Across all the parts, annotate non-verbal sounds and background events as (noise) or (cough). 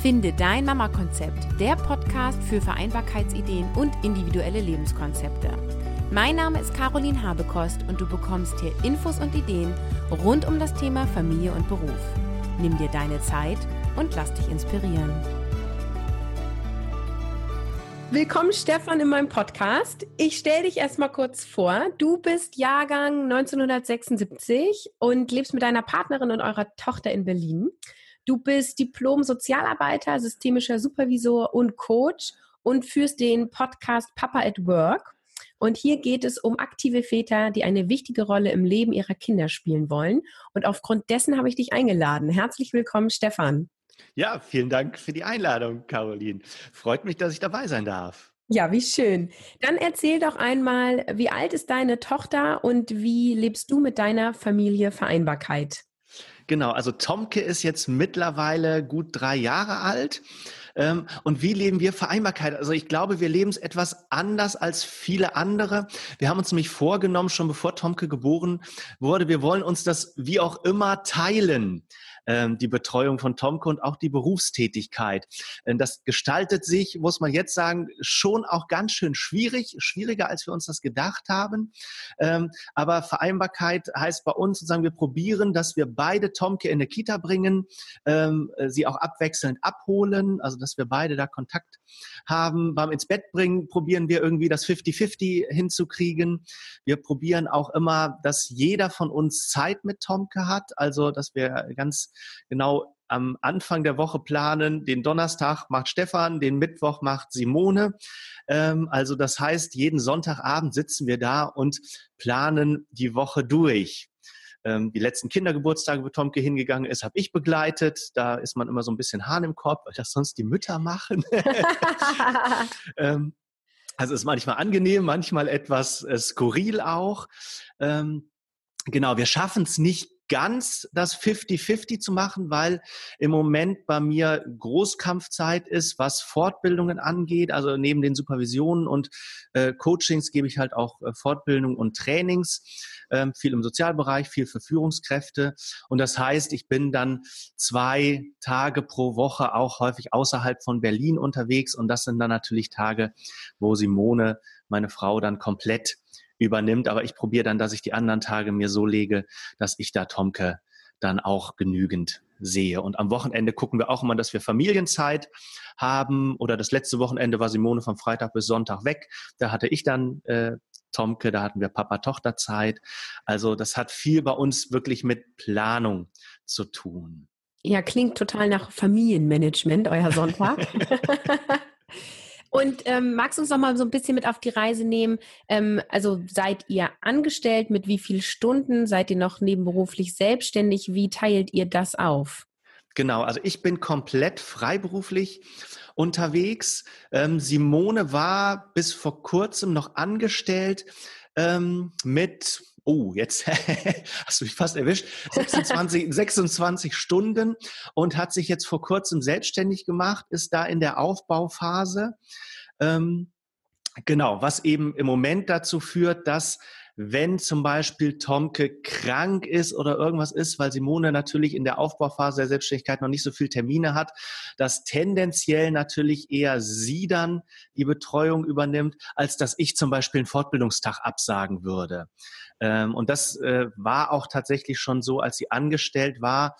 Finde dein Mama-Konzept, der Podcast für Vereinbarkeitsideen und individuelle Lebenskonzepte. Mein Name ist Caroline Habekost und du bekommst hier Infos und Ideen rund um das Thema Familie und Beruf. Nimm dir deine Zeit und lass dich inspirieren. Willkommen, Stefan, in meinem Podcast. Ich stelle dich erstmal kurz vor. Du bist Jahrgang 1976 und lebst mit deiner Partnerin und eurer Tochter in Berlin. Du bist Diplom-Sozialarbeiter, systemischer Supervisor und Coach und führst den Podcast Papa at Work. Und hier geht es um aktive Väter, die eine wichtige Rolle im Leben ihrer Kinder spielen wollen. Und aufgrund dessen habe ich dich eingeladen. Herzlich willkommen, Stefan. Ja, vielen Dank für die Einladung, Caroline. Freut mich, dass ich dabei sein darf. Ja, wie schön. Dann erzähl doch einmal, wie alt ist deine Tochter und wie lebst du mit deiner Familie Vereinbarkeit? Genau, also Tomke ist jetzt mittlerweile gut drei Jahre alt. Ähm, und wie leben wir Vereinbarkeit? Also ich glaube, wir leben es etwas anders als viele andere. Wir haben uns nämlich vorgenommen, schon bevor Tomke geboren wurde, wir wollen uns das wie auch immer teilen ähm, die Betreuung von Tomke und auch die Berufstätigkeit. Ähm, das gestaltet sich, muss man jetzt sagen, schon auch ganz schön schwierig, schwieriger als wir uns das gedacht haben. Ähm, aber Vereinbarkeit heißt bei uns sozusagen, wir probieren, dass wir beide Tomke in eine Kita bringen, ähm, sie auch abwechselnd abholen, also dass wir beide da Kontakt haben. Beim ins Bett bringen probieren wir irgendwie das 50-50 hinzukriegen. Wir probieren auch immer, dass jeder von uns Zeit mit Tomke hat, also dass wir ganz genau am Anfang der Woche planen. Den Donnerstag macht Stefan, den Mittwoch macht Simone. Ähm, also das heißt, jeden Sonntagabend sitzen wir da und planen die Woche durch. Ähm, die letzten Kindergeburtstage, wo Tomke hingegangen ist, habe ich begleitet. Da ist man immer so ein bisschen Hahn im Kopf, weil das sonst die Mütter machen. (laughs) ähm, also ist manchmal angenehm, manchmal etwas äh, skurril auch. Ähm, genau, wir schaffen es nicht ganz das 50-50 zu machen, weil im Moment bei mir Großkampfzeit ist, was Fortbildungen angeht. Also neben den Supervisionen und äh, Coachings gebe ich halt auch äh, Fortbildung und Trainings, ähm, viel im Sozialbereich, viel für Führungskräfte. Und das heißt, ich bin dann zwei Tage pro Woche auch häufig außerhalb von Berlin unterwegs. Und das sind dann natürlich Tage, wo Simone, meine Frau, dann komplett übernimmt. Aber ich probiere dann, dass ich die anderen Tage mir so lege, dass ich da Tomke dann auch genügend sehe. Und am Wochenende gucken wir auch immer, dass wir Familienzeit haben. Oder das letzte Wochenende war Simone von Freitag bis Sonntag weg. Da hatte ich dann äh, Tomke, da hatten wir Papa-Tochter-Zeit. Also das hat viel bei uns wirklich mit Planung zu tun. Ja, klingt total nach Familienmanagement, euer Sonntag. (laughs) (laughs) Und ähm, magst du uns noch mal so ein bisschen mit auf die Reise nehmen? Ähm, also seid ihr angestellt? Mit wie vielen Stunden? Seid ihr noch nebenberuflich selbstständig? Wie teilt ihr das auf? Genau, also ich bin komplett freiberuflich unterwegs. Ähm, Simone war bis vor kurzem noch angestellt ähm, mit oh, jetzt (laughs) hast du mich fast erwischt, 26, 26 (laughs) Stunden und hat sich jetzt vor kurzem selbstständig gemacht, ist da in der Aufbauphase. Ähm, genau, was eben im Moment dazu führt, dass wenn zum Beispiel Tomke krank ist oder irgendwas ist, weil Simone natürlich in der Aufbauphase der Selbstständigkeit noch nicht so viel Termine hat, dass tendenziell natürlich eher sie dann die Betreuung übernimmt, als dass ich zum Beispiel einen Fortbildungstag absagen würde. Ähm, und das äh, war auch tatsächlich schon so, als sie angestellt war.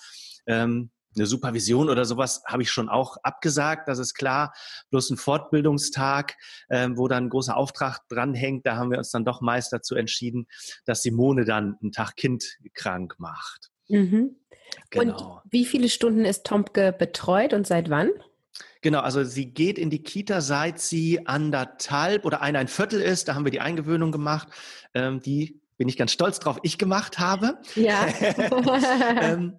Ähm, eine Supervision oder sowas habe ich schon auch abgesagt, das ist klar. Bloß ein Fortbildungstag, ähm, wo dann ein großer Auftrag dranhängt, da haben wir uns dann doch meist dazu entschieden, dass Simone dann einen Tag Kind krank macht. Mhm. Genau. Und wie viele Stunden ist Tomke betreut und seit wann? Genau, also sie geht in die Kita, seit sie anderthalb oder ein, ein Viertel ist. Da haben wir die Eingewöhnung gemacht. Ähm, die bin ich ganz stolz drauf, ich gemacht habe. Ja. (laughs) ähm,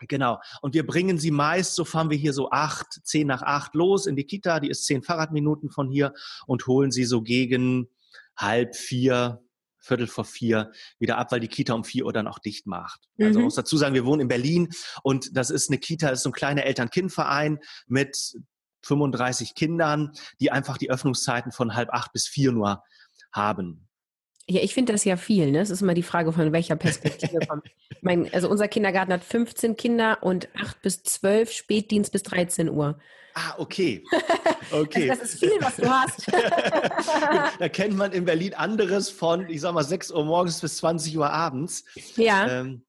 Genau. Und wir bringen sie meist, so fahren wir hier so acht, zehn nach acht los in die Kita, die ist zehn Fahrradminuten von hier und holen sie so gegen halb vier, Viertel vor vier wieder ab, weil die Kita um vier Uhr dann auch dicht macht. Also mhm. Muss dazu sagen, wir wohnen in Berlin und das ist eine Kita, das ist so ein kleiner Eltern-Kind-Verein mit 35 Kindern, die einfach die Öffnungszeiten von halb acht bis vier nur haben. Ja, ich finde das ja viel. Ne? Es ist immer die Frage, von welcher Perspektive (laughs) kommt. mein, also unser Kindergarten hat 15 Kinder und 8 bis 12, Spätdienst bis 13 Uhr. Ah, okay. (laughs) okay. das, das ist viel, was du hast. (laughs) da kennt man in Berlin anderes von, ich sag mal, 6 Uhr morgens bis 20 Uhr abends. Ja. Ähm,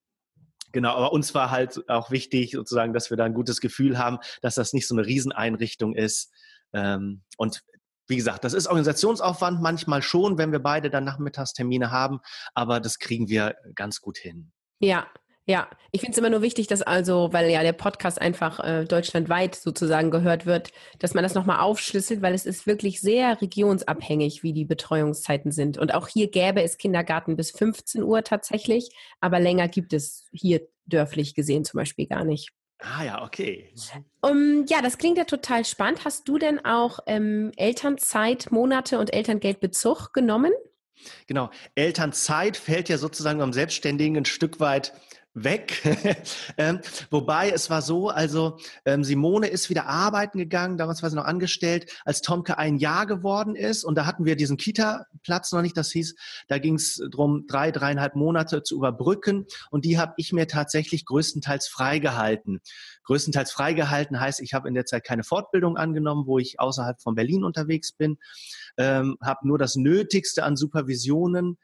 Genau, aber uns war halt auch wichtig, sozusagen, dass wir da ein gutes Gefühl haben, dass das nicht so eine Rieseneinrichtung ist. Ähm, und wie gesagt, das ist Organisationsaufwand manchmal schon, wenn wir beide dann Nachmittagstermine haben, aber das kriegen wir ganz gut hin. Ja, ja, ich finde es immer nur wichtig, dass also, weil ja der Podcast einfach äh, deutschlandweit sozusagen gehört wird, dass man das nochmal aufschlüsselt, weil es ist wirklich sehr regionsabhängig, wie die Betreuungszeiten sind. Und auch hier gäbe es Kindergarten bis 15 Uhr tatsächlich, aber länger gibt es hier dörflich gesehen zum Beispiel gar nicht. Ah ja, okay. Um, ja, das klingt ja total spannend. Hast du denn auch ähm, Elternzeit, Monate und Elterngeldbezug genommen? Genau. Elternzeit fällt ja sozusagen am Selbstständigen ein Stück weit weg. (laughs) ähm, wobei es war so, also ähm, Simone ist wieder arbeiten gegangen, damals war sie noch angestellt, als Tomke ein Jahr geworden ist und da hatten wir diesen Kita-Platz noch nicht, das hieß, da ging es darum, drei, dreieinhalb Monate zu überbrücken und die habe ich mir tatsächlich größtenteils freigehalten. Größtenteils freigehalten heißt, ich habe in der Zeit keine Fortbildung angenommen, wo ich außerhalb von Berlin unterwegs bin, ähm, habe nur das Nötigste an Supervisionen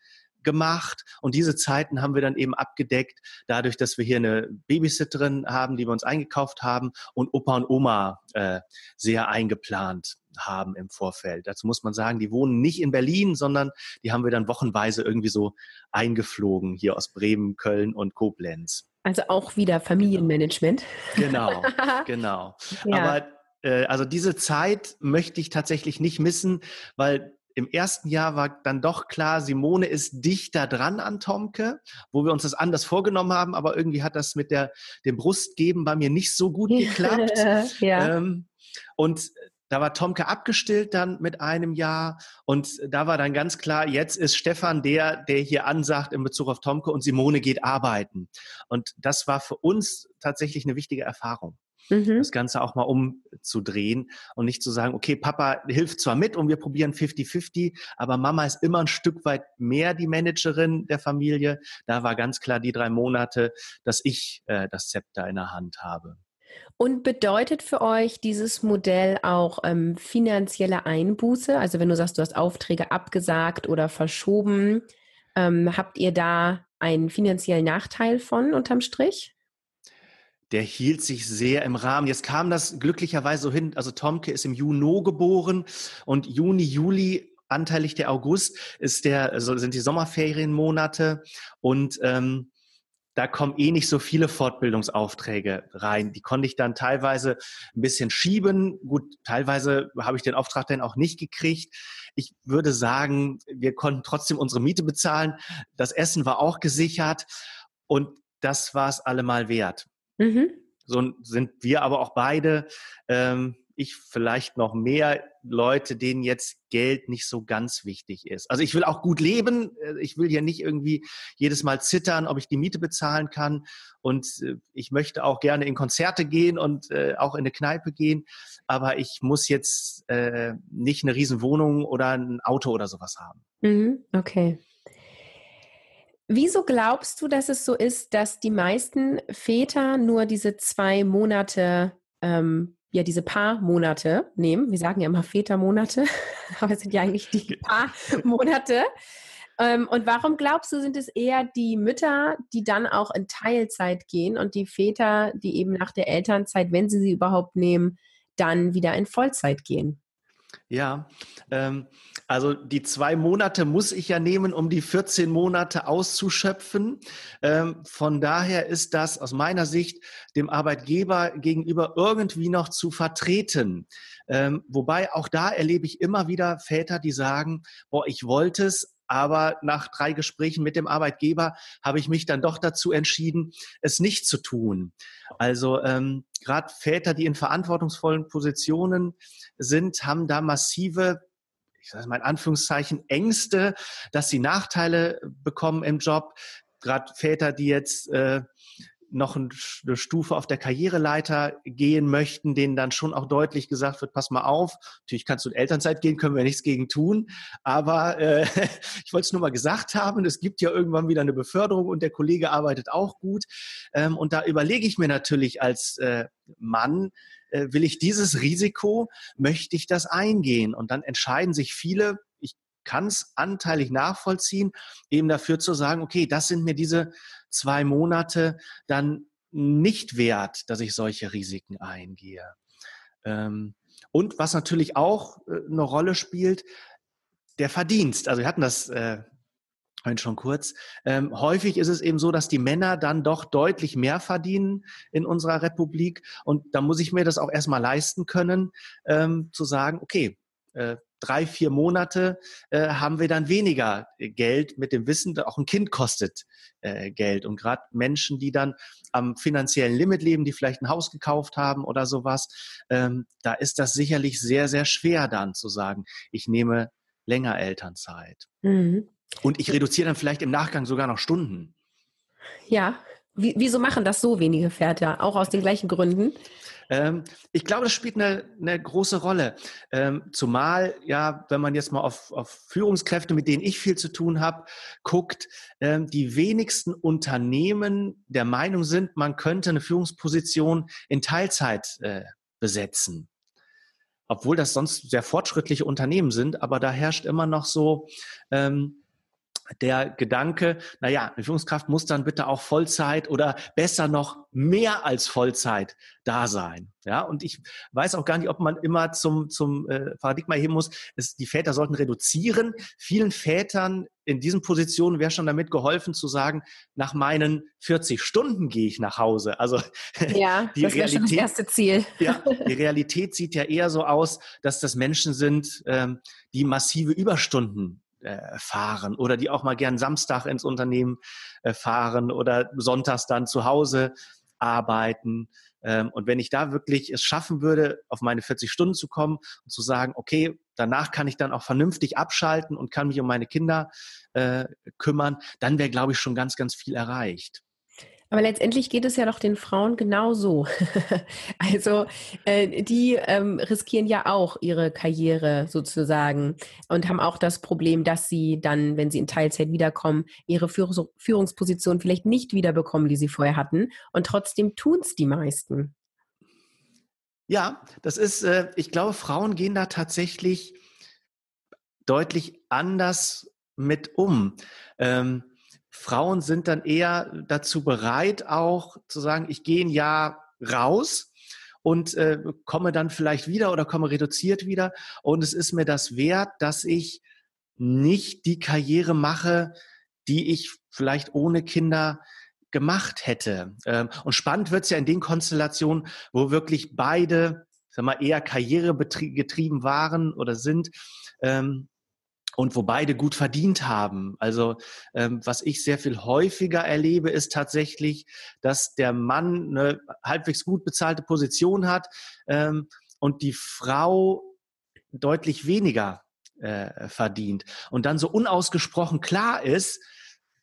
gemacht und diese Zeiten haben wir dann eben abgedeckt, dadurch, dass wir hier eine Babysitterin haben, die wir uns eingekauft haben und Opa und Oma äh, sehr eingeplant haben im Vorfeld. Dazu muss man sagen, die wohnen nicht in Berlin, sondern die haben wir dann wochenweise irgendwie so eingeflogen hier aus Bremen, Köln und Koblenz. Also auch wieder Familienmanagement. Genau, (laughs) genau. Ja. Aber äh, also diese Zeit möchte ich tatsächlich nicht missen, weil im ersten Jahr war dann doch klar, Simone ist dichter dran an Tomke, wo wir uns das anders vorgenommen haben, aber irgendwie hat das mit der, dem Brustgeben bei mir nicht so gut geklappt. (laughs) ja. Ähm, und da war Tomke abgestillt dann mit einem Jahr und da war dann ganz klar, jetzt ist Stefan der, der hier ansagt in Bezug auf Tomke und Simone geht arbeiten. Und das war für uns tatsächlich eine wichtige Erfahrung mhm. das Ganze auch mal umzudrehen und nicht zu sagen, okay, Papa hilft zwar mit und wir probieren 50-50, aber Mama ist immer ein Stück weit mehr die Managerin der Familie. Da war ganz klar die drei Monate, dass ich äh, das Zepter in der Hand habe. Und bedeutet für euch dieses Modell auch ähm, finanzielle Einbuße? Also wenn du sagst, du hast Aufträge abgesagt oder verschoben, ähm, habt ihr da einen finanziellen Nachteil von unterm Strich? Der hielt sich sehr im Rahmen. Jetzt kam das glücklicherweise so hin, also Tomke ist im Juni geboren und Juni, Juli, anteilig der August, ist der, also sind die Sommerferienmonate und ähm, da kommen eh nicht so viele Fortbildungsaufträge rein. Die konnte ich dann teilweise ein bisschen schieben. Gut, teilweise habe ich den Auftrag dann auch nicht gekriegt. Ich würde sagen, wir konnten trotzdem unsere Miete bezahlen. Das Essen war auch gesichert und das war es allemal wert. Mhm. So sind wir aber auch beide. Ähm, ich vielleicht noch mehr Leute, denen jetzt Geld nicht so ganz wichtig ist. Also ich will auch gut leben. Äh, ich will hier nicht irgendwie jedes Mal zittern, ob ich die Miete bezahlen kann. Und äh, ich möchte auch gerne in Konzerte gehen und äh, auch in eine Kneipe gehen. Aber ich muss jetzt äh, nicht eine Riesenwohnung oder ein Auto oder sowas haben. Mhm, okay. Wieso glaubst du, dass es so ist, dass die meisten Väter nur diese zwei Monate, ähm, ja, diese paar Monate nehmen? Wir sagen ja immer Vätermonate, (laughs) aber es sind ja eigentlich die paar Monate. Ähm, und warum glaubst du, sind es eher die Mütter, die dann auch in Teilzeit gehen und die Väter, die eben nach der Elternzeit, wenn sie sie überhaupt nehmen, dann wieder in Vollzeit gehen? Ja, ähm, also die zwei Monate muss ich ja nehmen, um die 14 Monate auszuschöpfen. Ähm, von daher ist das aus meiner Sicht dem Arbeitgeber gegenüber irgendwie noch zu vertreten. Ähm, wobei auch da erlebe ich immer wieder Väter, die sagen, boah, ich wollte es, aber nach drei Gesprächen mit dem Arbeitgeber habe ich mich dann doch dazu entschieden, es nicht zu tun. Also ähm, gerade Väter, die in verantwortungsvollen Positionen sind, haben da massive ich sage mal in Anführungszeichen, Ängste, dass sie Nachteile bekommen im Job. Gerade Väter, die jetzt äh, noch eine Stufe auf der Karriereleiter gehen möchten, denen dann schon auch deutlich gesagt wird, pass mal auf, natürlich kannst du in Elternzeit gehen, können wir nichts gegen tun, aber äh, (laughs) ich wollte es nur mal gesagt haben, es gibt ja irgendwann wieder eine Beförderung und der Kollege arbeitet auch gut. Ähm, und da überlege ich mir natürlich als äh, Mann, äh, will ich dieses Risiko, möchte ich das eingehen? Und dann entscheiden sich viele, kann es anteilig nachvollziehen, eben dafür zu sagen, okay, das sind mir diese zwei Monate dann nicht wert, dass ich solche Risiken eingehe. Ähm, und was natürlich auch äh, eine Rolle spielt, der Verdienst. Also wir hatten das äh, schon kurz. Ähm, häufig ist es eben so, dass die Männer dann doch deutlich mehr verdienen in unserer Republik. Und da muss ich mir das auch erstmal leisten können, ähm, zu sagen, okay, äh, drei, vier Monate äh, haben wir dann weniger Geld mit dem Wissen, auch ein Kind kostet äh, Geld. Und gerade Menschen, die dann am finanziellen Limit leben, die vielleicht ein Haus gekauft haben oder sowas, ähm, da ist das sicherlich sehr, sehr schwer dann zu sagen, ich nehme länger Elternzeit. Mhm. Und ich reduziere dann vielleicht im Nachgang sogar noch Stunden. Ja, Wie, wieso machen das so wenige Väter? Auch aus den gleichen Gründen? Ähm, ich glaube, das spielt eine, eine große Rolle. Ähm, zumal, ja, wenn man jetzt mal auf, auf Führungskräfte, mit denen ich viel zu tun habe, guckt, ähm, die wenigsten Unternehmen der Meinung sind, man könnte eine Führungsposition in Teilzeit äh, besetzen obwohl das sonst sehr fortschrittliche Unternehmen sind, aber da herrscht immer noch so ähm, der Gedanke, naja, eine Führungskraft muss dann bitte auch Vollzeit oder besser noch mehr als Vollzeit da sein. Ja, und ich weiß auch gar nicht, ob man immer zum, zum äh, Paradigma heben muss, es, die Väter sollten reduzieren. Vielen Vätern in diesen Positionen wäre schon damit geholfen zu sagen, nach meinen 40 Stunden gehe ich nach Hause. Also (laughs) ja, die das wäre schon das erste Ziel. Ja, die Realität sieht ja eher so aus, dass das Menschen sind, ähm, die massive Überstunden fahren oder die auch mal gern Samstag ins Unternehmen äh, fahren oder sonntags dann zu Hause arbeiten. Ähm, und wenn ich da wirklich es schaffen würde, auf meine 40 Stunden zu kommen und zu sagen, okay, danach kann ich dann auch vernünftig abschalten und kann mich um meine Kinder äh, kümmern, dann wäre, glaube ich, schon ganz, ganz viel erreicht. Aber letztendlich geht es ja doch den Frauen genauso. (laughs) also äh, die ähm, riskieren ja auch ihre Karriere sozusagen und haben auch das Problem, dass sie dann, wenn sie in Teilzeit wiederkommen, ihre Führungs Führungsposition vielleicht nicht wiederbekommen, die sie vorher hatten. Und trotzdem tun es die meisten. Ja, das ist, äh, ich glaube, Frauen gehen da tatsächlich deutlich anders mit um. Ähm, Frauen sind dann eher dazu bereit, auch zu sagen, ich gehe ein Jahr raus und äh, komme dann vielleicht wieder oder komme reduziert wieder. Und es ist mir das wert, dass ich nicht die Karriere mache, die ich vielleicht ohne Kinder gemacht hätte. Ähm, und spannend wird es ja in den Konstellationen, wo wirklich beide, sag mal, eher karrieregetrieben waren oder sind. Ähm, und wo beide gut verdient haben. Also ähm, was ich sehr viel häufiger erlebe, ist tatsächlich, dass der Mann eine halbwegs gut bezahlte Position hat ähm, und die Frau deutlich weniger äh, verdient. Und dann so unausgesprochen klar ist,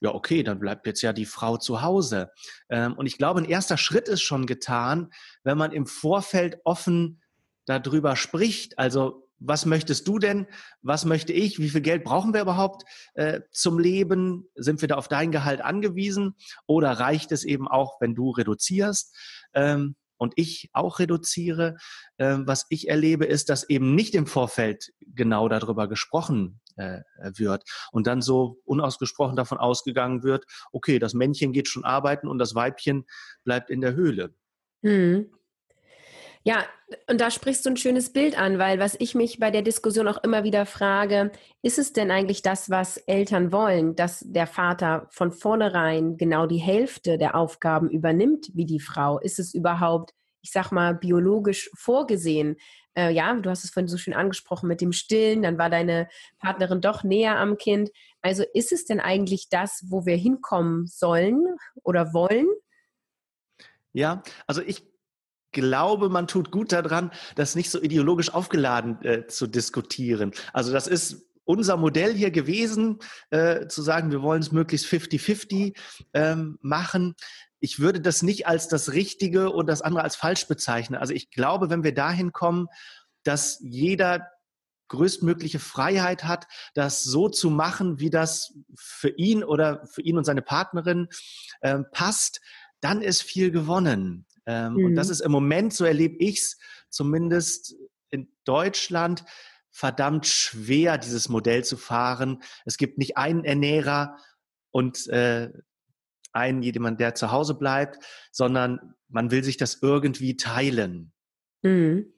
ja, okay, dann bleibt jetzt ja die Frau zu Hause. Ähm, und ich glaube, ein erster Schritt ist schon getan, wenn man im Vorfeld offen darüber spricht. Also was möchtest du denn? Was möchte ich? Wie viel Geld brauchen wir überhaupt äh, zum Leben? Sind wir da auf dein Gehalt angewiesen? Oder reicht es eben auch, wenn du reduzierst? Ähm, und ich auch reduziere. Ähm, was ich erlebe, ist, dass eben nicht im Vorfeld genau darüber gesprochen äh, wird und dann so unausgesprochen davon ausgegangen wird, okay, das Männchen geht schon arbeiten und das Weibchen bleibt in der Höhle. Hm. Ja, und da sprichst du ein schönes Bild an, weil was ich mich bei der Diskussion auch immer wieder frage, ist es denn eigentlich das, was Eltern wollen, dass der Vater von vornherein genau die Hälfte der Aufgaben übernimmt wie die Frau? Ist es überhaupt, ich sag mal, biologisch vorgesehen? Äh, ja, du hast es vorhin so schön angesprochen mit dem Stillen, dann war deine Partnerin doch näher am Kind. Also ist es denn eigentlich das, wo wir hinkommen sollen oder wollen? Ja, also ich glaube, man tut gut daran, das nicht so ideologisch aufgeladen äh, zu diskutieren. Also das ist unser Modell hier gewesen, äh, zu sagen, wir wollen es möglichst 50-50 ähm, machen. ich würde das nicht als das Richtige und das andere als falsch bezeichnen. Also ich glaube, wenn wir dahin kommen, dass jeder größtmögliche Freiheit hat, das so zu machen, wie das für ihn oder für ihn und seine Partnerin äh, passt, dann ist viel gewonnen. Ähm, mhm. Und das mhm. ist im Moment, so erlebe ich es zumindest in Deutschland, verdammt schwer, dieses Modell zu fahren. Es gibt nicht einen Ernährer und äh, einen, jemand, der zu Hause bleibt, sondern man will sich das irgendwie teilen. Mhm.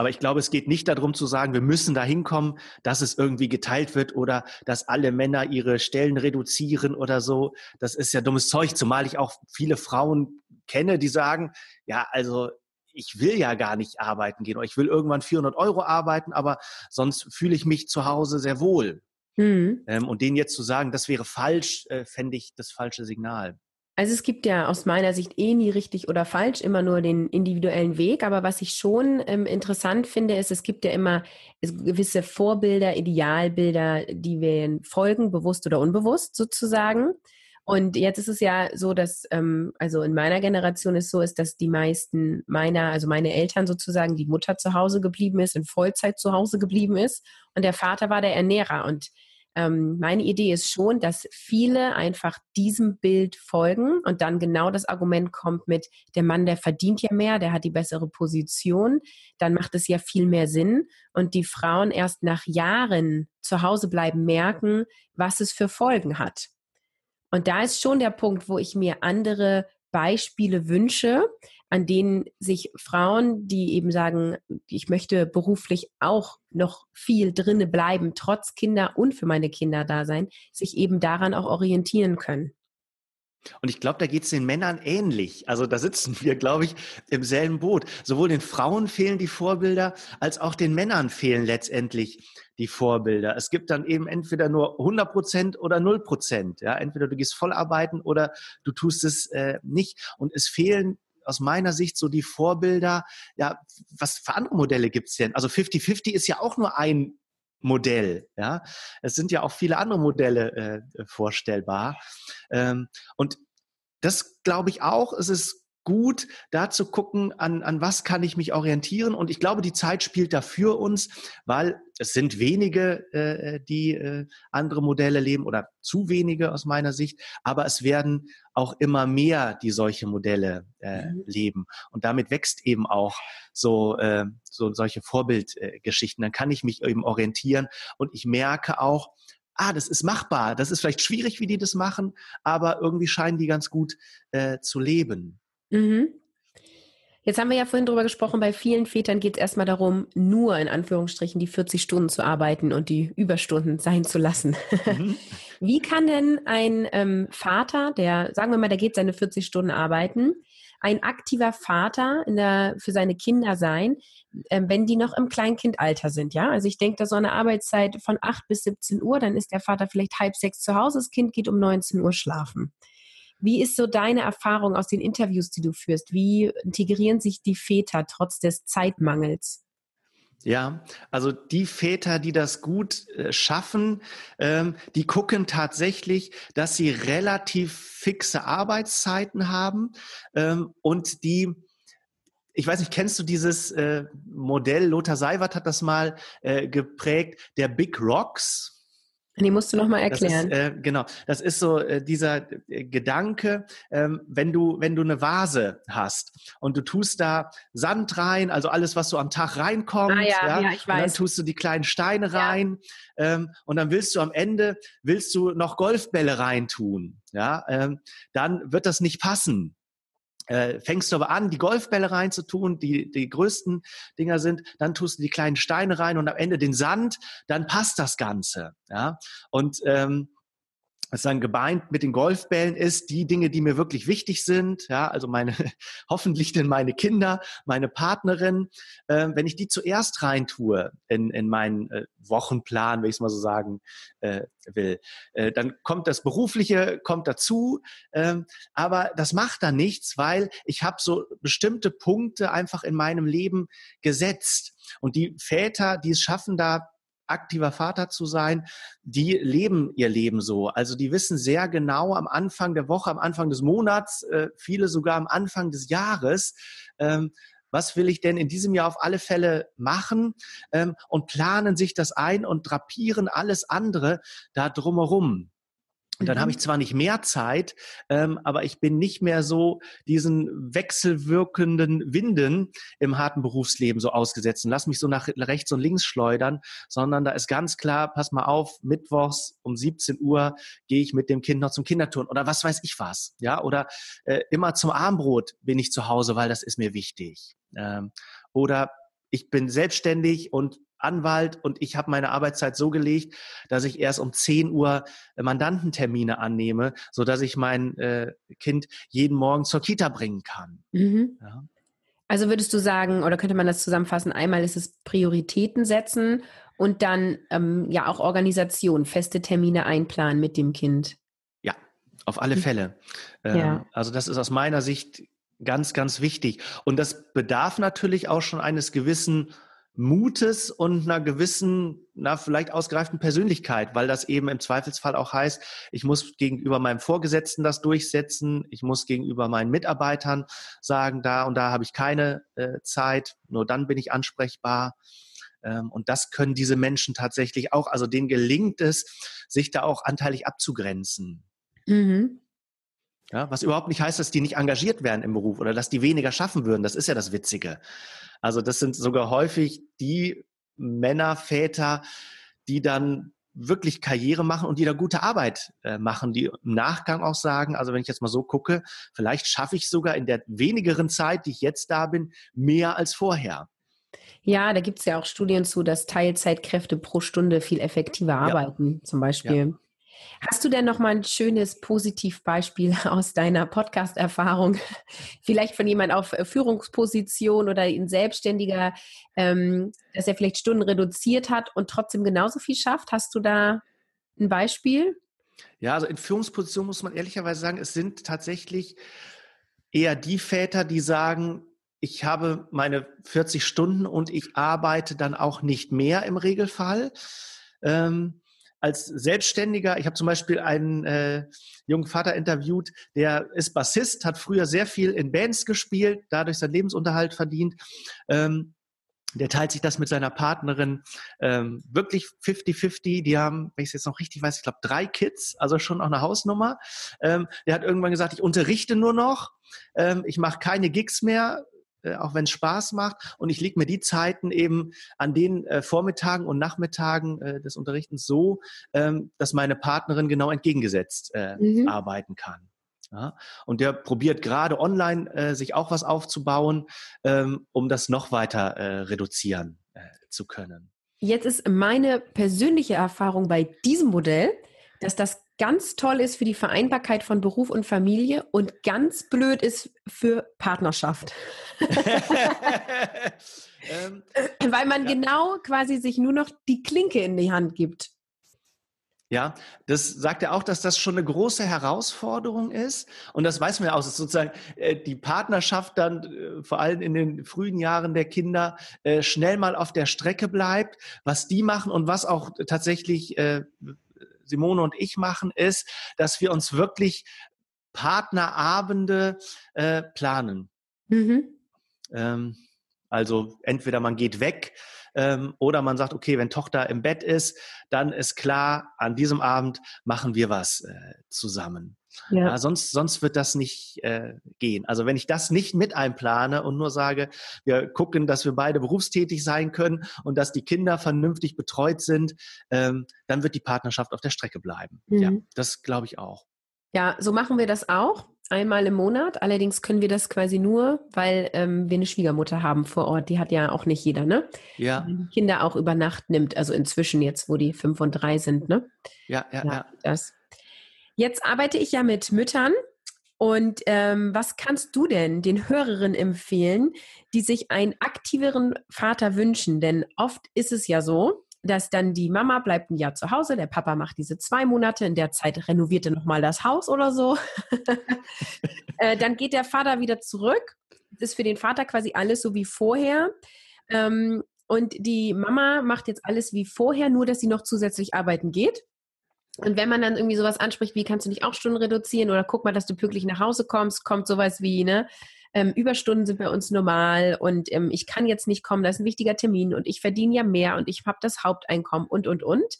Aber ich glaube, es geht nicht darum zu sagen, wir müssen da hinkommen, dass es irgendwie geteilt wird oder dass alle Männer ihre Stellen reduzieren oder so. Das ist ja dummes Zeug, zumal ich auch viele Frauen kenne, die sagen, ja, also ich will ja gar nicht arbeiten gehen oder ich will irgendwann 400 Euro arbeiten, aber sonst fühle ich mich zu Hause sehr wohl. Mhm. Ähm, und denen jetzt zu sagen, das wäre falsch, äh, fände ich das falsche Signal. Also es gibt ja aus meiner Sicht eh nie richtig oder falsch, immer nur den individuellen Weg. Aber was ich schon ähm, interessant finde, ist, es gibt ja immer gewisse Vorbilder, Idealbilder, die wir folgen, bewusst oder unbewusst sozusagen. Und jetzt ist es ja so, dass, ähm, also in meiner Generation ist so ist, dass die meisten meiner, also meine Eltern sozusagen, die Mutter zu Hause geblieben ist, in Vollzeit zu Hause geblieben ist und der Vater war der Ernährer. Und ähm, meine Idee ist schon, dass viele einfach diesem Bild folgen und dann genau das Argument kommt mit, der Mann, der verdient ja mehr, der hat die bessere Position, dann macht es ja viel mehr Sinn und die Frauen erst nach Jahren zu Hause bleiben merken, was es für Folgen hat. Und da ist schon der Punkt, wo ich mir andere Beispiele wünsche, an denen sich Frauen, die eben sagen, ich möchte beruflich auch noch viel drinne bleiben, trotz Kinder und für meine Kinder da sein, sich eben daran auch orientieren können. Und ich glaube, da geht es den Männern ähnlich. Also da sitzen wir, glaube ich, im selben Boot. Sowohl den Frauen fehlen die Vorbilder, als auch den Männern fehlen letztendlich die Vorbilder. Es gibt dann eben entweder nur 100 Prozent oder 0 Prozent. Ja? Entweder du gehst voll arbeiten oder du tust es äh, nicht. Und es fehlen aus meiner Sicht so die Vorbilder. Ja, was für andere Modelle gibt's denn? Also 50-50 ist ja auch nur ein Modell. Ja, es sind ja auch viele andere Modelle äh, vorstellbar. Ähm, und das glaube ich auch. Es ist gut, da zu gucken, an, an was kann ich mich orientieren. Und ich glaube, die Zeit spielt da für uns, weil es sind wenige, äh, die äh, andere Modelle leben oder zu wenige aus meiner Sicht, aber es werden auch immer mehr, die solche Modelle äh, mhm. leben. Und damit wächst eben auch so, äh, so solche Vorbildgeschichten. Dann kann ich mich eben orientieren und ich merke auch, ah, das ist machbar. Das ist vielleicht schwierig, wie die das machen, aber irgendwie scheinen die ganz gut äh, zu leben. Mhm. Jetzt haben wir ja vorhin drüber gesprochen, bei vielen Vätern geht es erstmal darum, nur in Anführungsstrichen die 40 Stunden zu arbeiten und die Überstunden sein zu lassen. Mhm. (laughs) Wie kann denn ein ähm, Vater, der, sagen wir mal, der geht seine 40 Stunden arbeiten, ein aktiver Vater der, für seine Kinder sein, äh, wenn die noch im Kleinkindalter sind, ja? Also ich denke, da so eine Arbeitszeit von 8 bis 17 Uhr, dann ist der Vater vielleicht halb sechs zu Hause, das Kind geht um 19 Uhr schlafen. Wie ist so deine Erfahrung aus den Interviews, die du führst? Wie integrieren sich die Väter trotz des Zeitmangels? Ja, also die Väter, die das gut äh, schaffen, ähm, die gucken tatsächlich, dass sie relativ fixe Arbeitszeiten haben ähm, und die ich weiß nicht, kennst du dieses äh, Modell? Lothar Seiwert hat das mal äh, geprägt, der Big Rocks. Die musst du nochmal erklären. Das ist, äh, genau, das ist so äh, dieser äh, Gedanke, ähm, wenn du wenn du eine Vase hast und du tust da Sand rein, also alles, was so am Tag reinkommt, ah, ja, ja, ja, ich weiß. und dann tust du die kleinen Steine rein ähm, und dann willst du am Ende willst du noch Golfbälle reintun, ja, ähm, dann wird das nicht passen äh, fängst du aber an, die Golfbälle reinzutun, die die größten Dinger sind, dann tust du die kleinen Steine rein und am Ende den Sand, dann passt das Ganze. Ja? Und ähm, was dann gebeint mit den Golfbällen ist, die Dinge, die mir wirklich wichtig sind, ja, also meine, (laughs) hoffentlich denn meine Kinder, meine Partnerin, äh, wenn ich die zuerst reintue in, in meinen äh, Wochenplan, wenn ich es mal so sagen äh, will, äh, dann kommt das Berufliche, kommt dazu, ähm, aber das macht dann nichts, weil ich habe so bestimmte Punkte einfach in meinem Leben gesetzt. Und die Väter, die es schaffen, da aktiver Vater zu sein, die leben ihr Leben so. Also die wissen sehr genau am Anfang der Woche, am Anfang des Monats, äh, viele sogar am Anfang des Jahres, ähm, was will ich denn in diesem Jahr auf alle Fälle machen ähm, und planen sich das ein und drapieren alles andere da drumherum. Und dann mhm. habe ich zwar nicht mehr Zeit, ähm, aber ich bin nicht mehr so diesen wechselwirkenden Winden im harten Berufsleben so ausgesetzt und lass mich so nach rechts und links schleudern, sondern da ist ganz klar, pass mal auf, mittwochs um 17 Uhr gehe ich mit dem Kind noch zum Kinderturn oder was weiß ich was, ja, oder äh, immer zum Armbrot bin ich zu Hause, weil das ist mir wichtig. Ähm, oder ich bin selbstständig und Anwalt und ich habe meine Arbeitszeit so gelegt, dass ich erst um 10 Uhr äh, Mandantentermine annehme, so dass ich mein äh, Kind jeden Morgen zur Kita bringen kann. Mhm. Ja. Also würdest du sagen, oder könnte man das zusammenfassen, einmal ist es Prioritäten setzen und dann ähm, ja auch Organisation, feste Termine einplanen mit dem Kind. Ja, auf alle mhm. Fälle. Ähm, ja. Also das ist aus meiner Sicht ganz, ganz wichtig. Und das bedarf natürlich auch schon eines gewissen Mutes und einer gewissen, na, vielleicht ausgereiften Persönlichkeit, weil das eben im Zweifelsfall auch heißt, ich muss gegenüber meinem Vorgesetzten das durchsetzen, ich muss gegenüber meinen Mitarbeitern sagen, da und da habe ich keine äh, Zeit, nur dann bin ich ansprechbar. Ähm, und das können diese Menschen tatsächlich auch, also denen gelingt es, sich da auch anteilig abzugrenzen. Mhm. Ja, was überhaupt nicht heißt, dass die nicht engagiert werden im Beruf oder dass die weniger schaffen würden. Das ist ja das Witzige. Also das sind sogar häufig die Männer, Väter, die dann wirklich Karriere machen und die da gute Arbeit äh, machen, die im Nachgang auch sagen, also wenn ich jetzt mal so gucke, vielleicht schaffe ich sogar in der wenigeren Zeit, die ich jetzt da bin, mehr als vorher. Ja, da gibt es ja auch Studien zu, dass Teilzeitkräfte pro Stunde viel effektiver arbeiten, ja. zum Beispiel. Ja. Hast du denn noch mal ein schönes Positivbeispiel (laughs) aus deiner Podcast-Erfahrung? Vielleicht von jemand auf äh, Führungsposition oder ein Selbstständiger, ähm, dass er vielleicht Stunden reduziert hat und trotzdem genauso viel schafft? Hast du da ein Beispiel? Ja, also in Führungsposition muss man ehrlicherweise sagen, es sind tatsächlich eher die Väter, die sagen, ich habe meine 40 Stunden und ich arbeite dann auch nicht mehr im Regelfall. Ähm, als Selbstständiger, ich habe zum Beispiel einen äh, jungen Vater interviewt, der ist Bassist, hat früher sehr viel in Bands gespielt, dadurch seinen Lebensunterhalt verdient. Ähm, der teilt sich das mit seiner Partnerin ähm, wirklich 50-50. Die haben, wenn ich es jetzt noch richtig weiß, ich glaube drei Kids, also schon auch eine Hausnummer. Ähm, der hat irgendwann gesagt, ich unterrichte nur noch, ähm, ich mache keine Gigs mehr, äh, auch wenn es Spaß macht. Und ich lege mir die Zeiten eben an den äh, Vormittagen und Nachmittagen äh, des Unterrichtens so, ähm, dass meine Partnerin genau entgegengesetzt äh, mhm. arbeiten kann. Ja, und der probiert gerade online äh, sich auch was aufzubauen, ähm, um das noch weiter äh, reduzieren äh, zu können. Jetzt ist meine persönliche Erfahrung bei diesem Modell, dass das ganz toll ist für die Vereinbarkeit von Beruf und Familie und ganz blöd ist für Partnerschaft. (laughs) ähm, (laughs) Weil man ja. genau quasi sich nur noch die Klinke in die Hand gibt. Ja, das sagt er auch, dass das schon eine große Herausforderung ist. Und das weiß man ja auch, dass sozusagen äh, die Partnerschaft dann äh, vor allem in den frühen Jahren der Kinder äh, schnell mal auf der Strecke bleibt. Was die machen und was auch tatsächlich Simone und ich machen, ist, dass wir uns wirklich Partnerabende äh, planen. Mhm. Ähm, also entweder man geht weg ähm, oder man sagt, okay, wenn Tochter im Bett ist, dann ist klar, an diesem Abend machen wir was äh, zusammen. Ja. ja. sonst, sonst wird das nicht äh, gehen. Also wenn ich das nicht mit einplane und nur sage, wir gucken, dass wir beide berufstätig sein können und dass die Kinder vernünftig betreut sind, ähm, dann wird die Partnerschaft auf der Strecke bleiben. Mhm. Ja, das glaube ich auch. Ja, so machen wir das auch. Einmal im Monat. Allerdings können wir das quasi nur, weil ähm, wir eine Schwiegermutter haben vor Ort. Die hat ja auch nicht jeder, ne? Ja. Die Kinder auch über Nacht nimmt. Also inzwischen jetzt, wo die fünf und drei sind, ne? Ja, ja, ja. ja. Das. Jetzt arbeite ich ja mit Müttern. Und ähm, was kannst du denn den Hörerinnen empfehlen, die sich einen aktiveren Vater wünschen? Denn oft ist es ja so, dass dann die Mama bleibt ein Jahr zu Hause, der Papa macht diese zwei Monate, in der Zeit renoviert er nochmal das Haus oder so. (laughs) äh, dann geht der Vater wieder zurück. Das ist für den Vater quasi alles so wie vorher. Ähm, und die Mama macht jetzt alles wie vorher, nur dass sie noch zusätzlich arbeiten geht. Und wenn man dann irgendwie sowas anspricht, wie kannst du nicht auch Stunden reduzieren oder guck mal, dass du pünktlich nach Hause kommst, kommt sowas wie, ne, ähm, Überstunden sind bei uns normal und ähm, ich kann jetzt nicht kommen, das ist ein wichtiger Termin und ich verdiene ja mehr und ich habe das Haupteinkommen und, und, und.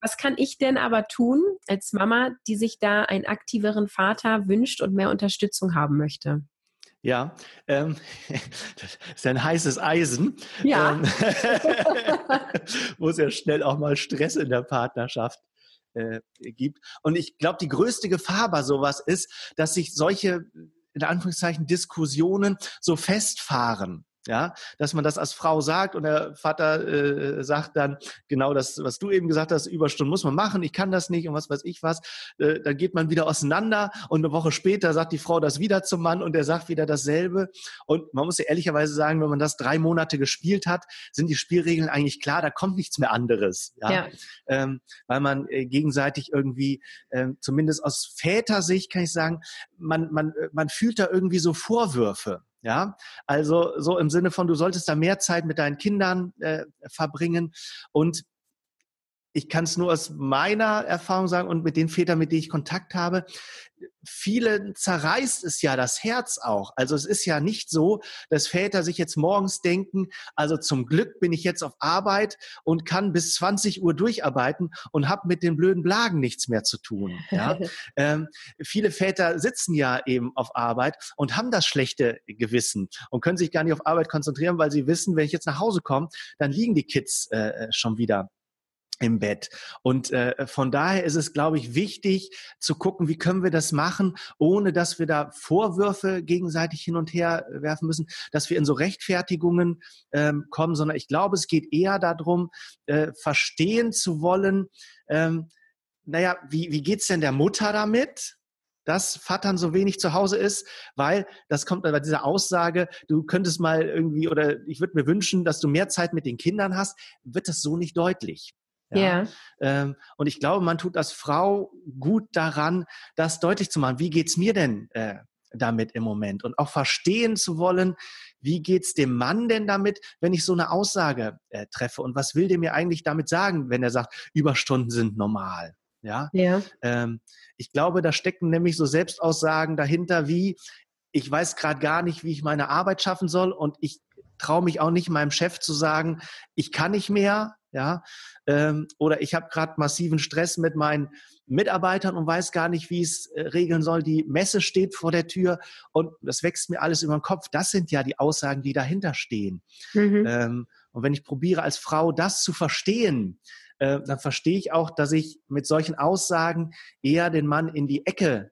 Was kann ich denn aber tun als Mama, die sich da einen aktiveren Vater wünscht und mehr Unterstützung haben möchte? Ja, ähm, (laughs) das ist ein heißes Eisen. Ja. Ähm, (laughs) wo es ja schnell auch mal Stress in der Partnerschaft äh, gibt. Und ich glaube, die größte Gefahr bei sowas ist, dass sich solche in Anführungszeichen Diskussionen so festfahren. Ja, dass man das als Frau sagt und der Vater äh, sagt dann genau das, was du eben gesagt hast, Überstunden muss man machen, ich kann das nicht und was weiß ich was. Äh, dann geht man wieder auseinander und eine Woche später sagt die Frau das wieder zum Mann und der sagt wieder dasselbe. Und man muss ja ehrlicherweise sagen, wenn man das drei Monate gespielt hat, sind die Spielregeln eigentlich klar, da kommt nichts mehr anderes. Ja, ja. Ähm, weil man äh, gegenseitig irgendwie, äh, zumindest aus Vätersicht kann ich sagen, man, man, äh, man fühlt da irgendwie so Vorwürfe. Ja, also so im Sinne von, du solltest da mehr Zeit mit deinen Kindern äh, verbringen. Und ich kann es nur aus meiner Erfahrung sagen und mit den Vätern, mit denen ich Kontakt habe, viele zerreißt es ja das Herz auch. Also es ist ja nicht so, dass Väter sich jetzt morgens denken, also zum Glück bin ich jetzt auf Arbeit und kann bis 20 Uhr durcharbeiten und habe mit den blöden Blagen nichts mehr zu tun. Ja? (laughs) ähm, viele Väter sitzen ja eben auf Arbeit und haben das schlechte Gewissen und können sich gar nicht auf Arbeit konzentrieren, weil sie wissen, wenn ich jetzt nach Hause komme, dann liegen die Kids äh, schon wieder im Bett. Und äh, von daher ist es, glaube ich, wichtig zu gucken, wie können wir das machen, ohne dass wir da Vorwürfe gegenseitig hin und her werfen müssen, dass wir in so Rechtfertigungen ähm, kommen, sondern ich glaube, es geht eher darum, äh, verstehen zu wollen, ähm, naja, wie, wie geht's denn der Mutter damit? dass Vatern so wenig zu Hause ist, weil das kommt bei dieser Aussage, du könntest mal irgendwie oder ich würde mir wünschen, dass du mehr Zeit mit den Kindern hast, wird das so nicht deutlich. Ja. ja. Ähm, und ich glaube, man tut als Frau gut daran, das deutlich zu machen. Wie geht's mir denn äh, damit im Moment? Und auch verstehen zu wollen, wie geht's dem Mann denn damit, wenn ich so eine Aussage äh, treffe? Und was will der mir eigentlich damit sagen, wenn er sagt, Überstunden sind normal? Ja. ja. Ähm, ich glaube, da stecken nämlich so Selbstaussagen dahinter wie, ich weiß gerade gar nicht, wie ich meine Arbeit schaffen soll und ich traue mich auch nicht meinem Chef zu sagen, ich kann nicht mehr, ja, ähm, oder ich habe gerade massiven Stress mit meinen Mitarbeitern und weiß gar nicht, wie es äh, regeln soll. Die Messe steht vor der Tür und das wächst mir alles über den Kopf. Das sind ja die Aussagen, die dahinter stehen. Mhm. Ähm, und wenn ich probiere als Frau das zu verstehen, äh, dann verstehe ich auch, dass ich mit solchen Aussagen eher den Mann in die Ecke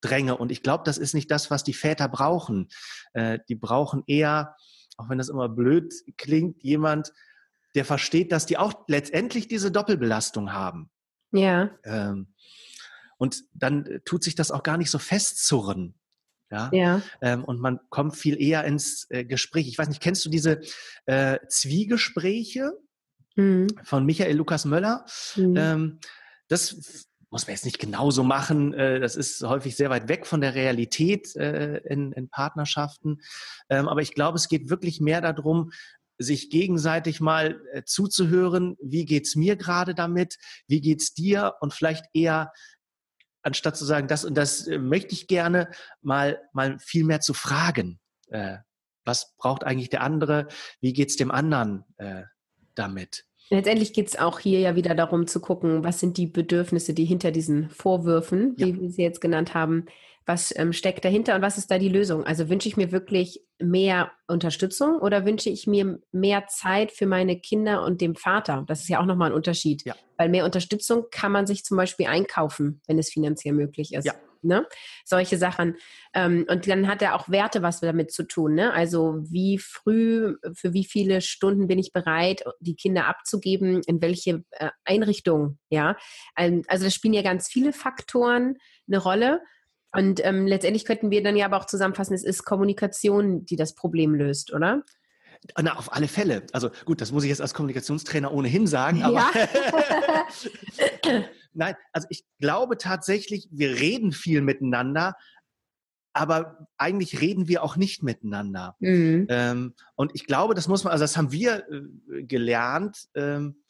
dränge. Und ich glaube, das ist nicht das, was die Väter brauchen. Äh, die brauchen eher, auch wenn das immer blöd klingt, jemand, der versteht, dass die auch letztendlich diese Doppelbelastung haben. Ja. Ähm, und dann äh, tut sich das auch gar nicht so festzurren. Ja. ja. Ähm, und man kommt viel eher ins äh, Gespräch. Ich weiß nicht, kennst du diese äh, Zwiegespräche mhm. von Michael Lukas Möller? Mhm. Ähm, das muss man jetzt nicht genauso machen. Äh, das ist häufig sehr weit weg von der Realität äh, in, in Partnerschaften. Ähm, aber ich glaube, es geht wirklich mehr darum, sich gegenseitig mal äh, zuzuhören, wie geht's mir gerade damit, wie geht's dir und vielleicht eher anstatt zu sagen, das und das äh, möchte ich gerne, mal mal viel mehr zu fragen. Äh, was braucht eigentlich der andere? Wie geht's dem anderen äh, damit? Letztendlich geht es auch hier ja wieder darum zu gucken, was sind die Bedürfnisse, die hinter diesen Vorwürfen, ja. wie wir sie jetzt genannt haben, was ähm, steckt dahinter und was ist da die Lösung? Also wünsche ich mir wirklich mehr Unterstützung oder wünsche ich mir mehr Zeit für meine Kinder und dem Vater? Das ist ja auch nochmal ein Unterschied. Ja. Weil mehr Unterstützung kann man sich zum Beispiel einkaufen, wenn es finanziell möglich ist. Ja. Ne? Solche Sachen. Ähm, und dann hat er auch Werte was damit zu tun. Ne? Also wie früh, für wie viele Stunden bin ich bereit, die Kinder abzugeben, in welche äh, Einrichtung, ja. Ähm, also da spielen ja ganz viele Faktoren eine Rolle. Und ähm, letztendlich könnten wir dann ja aber auch zusammenfassen, es ist Kommunikation, die das Problem löst, oder? Na, auf alle Fälle. Also gut, das muss ich jetzt als Kommunikationstrainer ohnehin sagen, aber ja. (laughs) nein, also ich glaube tatsächlich, wir reden viel miteinander, aber eigentlich reden wir auch nicht miteinander. Mhm. Ähm, und ich glaube, das muss man, also das haben wir äh, gelernt. Ähm,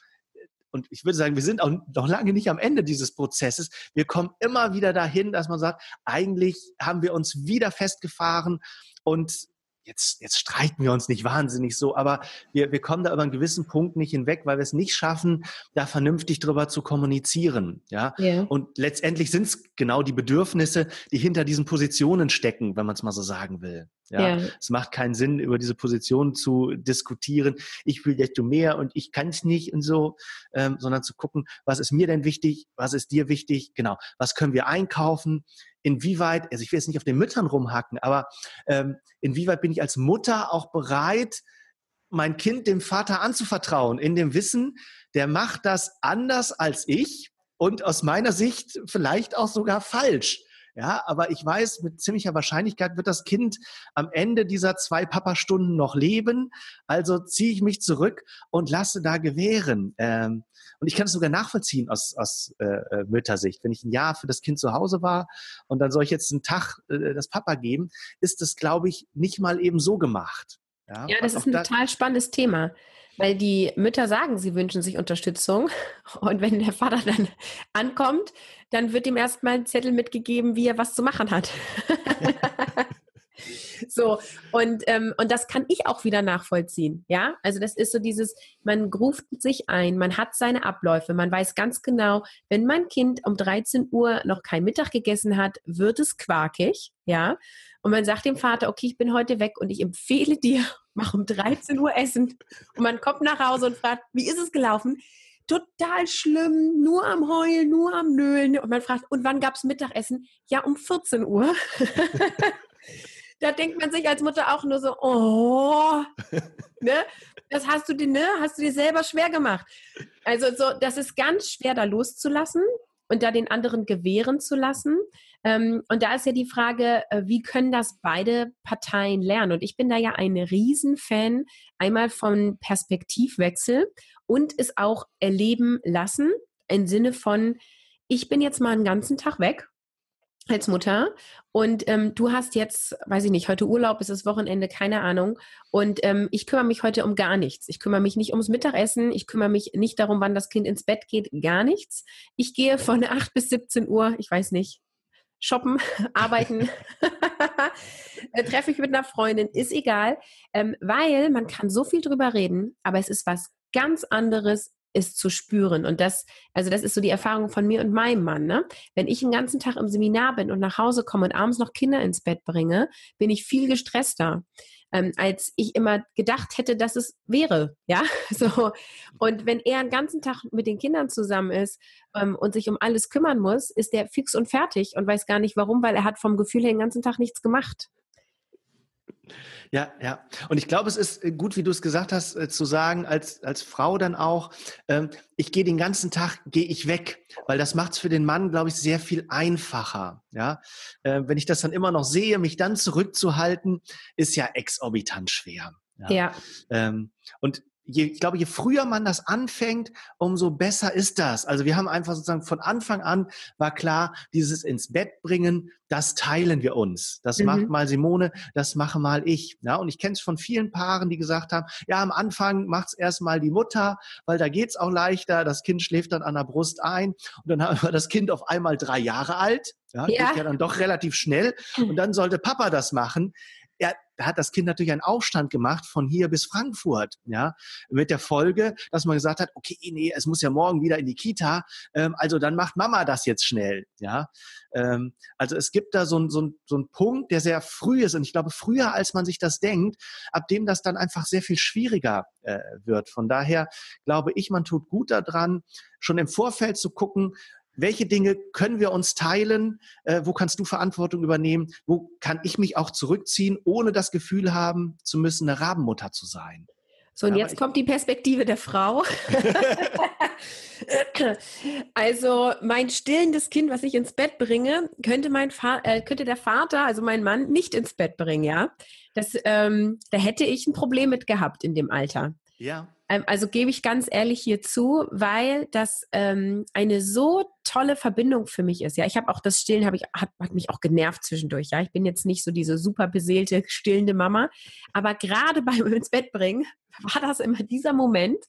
und ich würde sagen, wir sind auch noch lange nicht am Ende dieses Prozesses. Wir kommen immer wieder dahin, dass man sagt, eigentlich haben wir uns wieder festgefahren und jetzt, jetzt streiten wir uns nicht wahnsinnig so, aber wir, wir kommen da über einen gewissen Punkt nicht hinweg, weil wir es nicht schaffen, da vernünftig drüber zu kommunizieren. Ja. Yeah. Und letztendlich sind es genau die Bedürfnisse, die hinter diesen Positionen stecken, wenn man es mal so sagen will. Ja, ja, es macht keinen Sinn, über diese Position zu diskutieren. Ich will desto mehr und ich kann es nicht und so, ähm, sondern zu gucken, was ist mir denn wichtig, was ist dir wichtig, genau, was können wir einkaufen, inwieweit, also ich will jetzt nicht auf den Müttern rumhacken, aber ähm, inwieweit bin ich als Mutter auch bereit, mein Kind dem Vater anzuvertrauen, in dem Wissen, der macht das anders als ich und aus meiner Sicht vielleicht auch sogar falsch. Ja, aber ich weiß, mit ziemlicher Wahrscheinlichkeit wird das Kind am Ende dieser zwei Papa-Stunden noch leben. Also ziehe ich mich zurück und lasse da gewähren. Ähm, und ich kann es sogar nachvollziehen aus, aus äh, äh, Müttersicht. Wenn ich ein Jahr für das Kind zu Hause war und dann soll ich jetzt einen Tag äh, das Papa geben, ist das, glaube ich, nicht mal eben so gemacht. Ja, ja das ist ein da total spannendes Thema. Weil die Mütter sagen, sie wünschen sich Unterstützung. (laughs) Und wenn der Vater dann ankommt, dann wird ihm erstmal ein Zettel mitgegeben, wie er was zu machen hat. (laughs) (laughs) So, und, ähm, und das kann ich auch wieder nachvollziehen. Ja, also das ist so dieses, man ruft sich ein, man hat seine Abläufe, man weiß ganz genau, wenn mein Kind um 13 Uhr noch kein Mittag gegessen hat, wird es quakig. Ja, und man sagt dem Vater, okay, ich bin heute weg und ich empfehle dir, (laughs) mach um 13 Uhr Essen. Und man kommt nach Hause und fragt, wie ist es gelaufen? total schlimm, nur am Heulen, nur am Nölen. Und man fragt, und wann gab es Mittagessen? Ja, um 14 Uhr. (laughs) da denkt man sich als Mutter auch nur so, oh, (laughs) ne? Das hast du dir, ne? Hast du dir selber schwer gemacht. Also so, das ist ganz schwer, da loszulassen und da den anderen gewähren zu lassen. Ähm, und da ist ja die Frage, äh, wie können das beide Parteien lernen? Und ich bin da ja ein Riesenfan einmal von Perspektivwechsel und es auch erleben lassen im Sinne von, ich bin jetzt mal einen ganzen Tag weg als Mutter und ähm, du hast jetzt, weiß ich nicht, heute Urlaub, ist das Wochenende, keine Ahnung. Und ähm, ich kümmere mich heute um gar nichts. Ich kümmere mich nicht ums Mittagessen, ich kümmere mich nicht darum, wann das Kind ins Bett geht, gar nichts. Ich gehe von (laughs) 8 bis 17 Uhr, ich weiß nicht, shoppen, (laughs) arbeiten, (laughs) äh, treffe ich mit einer Freundin, ist egal, ähm, weil man kann so viel drüber reden, aber es ist was ganz anderes, ist zu spüren. Und das, also das ist so die Erfahrung von mir und meinem Mann. Ne? Wenn ich den ganzen Tag im Seminar bin und nach Hause komme und abends noch Kinder ins Bett bringe, bin ich viel gestresster. Ähm, als ich immer gedacht hätte, dass es wäre, ja, (laughs) so. Und wenn er den ganzen Tag mit den Kindern zusammen ist ähm, und sich um alles kümmern muss, ist der fix und fertig und weiß gar nicht warum, weil er hat vom Gefühl her den ganzen Tag nichts gemacht. Ja, ja. Und ich glaube, es ist äh, gut, wie du es gesagt hast, äh, zu sagen, als, als Frau dann auch, ähm, ich gehe den ganzen Tag, gehe ich weg, weil das macht es für den Mann, glaube ich, sehr viel einfacher. Ja, äh, wenn ich das dann immer noch sehe, mich dann zurückzuhalten, ist ja exorbitant schwer. Ja. ja. Ähm, und je, ich glaube, je früher man das anfängt, umso besser ist das. Also wir haben einfach sozusagen von Anfang an war klar, dieses ins Bett bringen, das teilen wir uns. Das mhm. macht mal Simone, das mache mal ich. Ja, und ich kenne es von vielen Paaren, die gesagt haben, ja, am Anfang macht's erstmal die Mutter, weil da geht's auch leichter. Das Kind schläft dann an der Brust ein und dann haben wir das Kind auf einmal drei Jahre alt. Ja, ja. geht ja dann doch relativ schnell. Und dann sollte Papa das machen ja, da hat das Kind natürlich einen Aufstand gemacht von hier bis Frankfurt, ja, mit der Folge, dass man gesagt hat, okay, nee, es muss ja morgen wieder in die Kita, ähm, also dann macht Mama das jetzt schnell, ja. Ähm, also es gibt da so einen so so ein Punkt, der sehr früh ist und ich glaube früher, als man sich das denkt, ab dem das dann einfach sehr viel schwieriger äh, wird. Von daher glaube ich, man tut gut daran, schon im Vorfeld zu gucken, welche Dinge können wir uns teilen? Äh, wo kannst du Verantwortung übernehmen? Wo kann ich mich auch zurückziehen, ohne das Gefühl haben zu müssen, eine Rabenmutter zu sein? So, und jetzt kommt die Perspektive der Frau. (laughs) also mein stillendes Kind, was ich ins Bett bringe, könnte, mein äh, könnte der Vater, also mein Mann, nicht ins Bett bringen, ja. Das, ähm, da hätte ich ein Problem mit gehabt in dem Alter. Ja. Ähm, also gebe ich ganz ehrlich hier zu, weil das ähm, eine so tolle Verbindung für mich ist. Ja, ich habe auch das Stillen, habe ich hat, hat, mich auch genervt zwischendurch. Ja, ich bin jetzt nicht so diese super beseelte stillende Mama, aber gerade beim ins Bett bringen war das immer dieser Moment,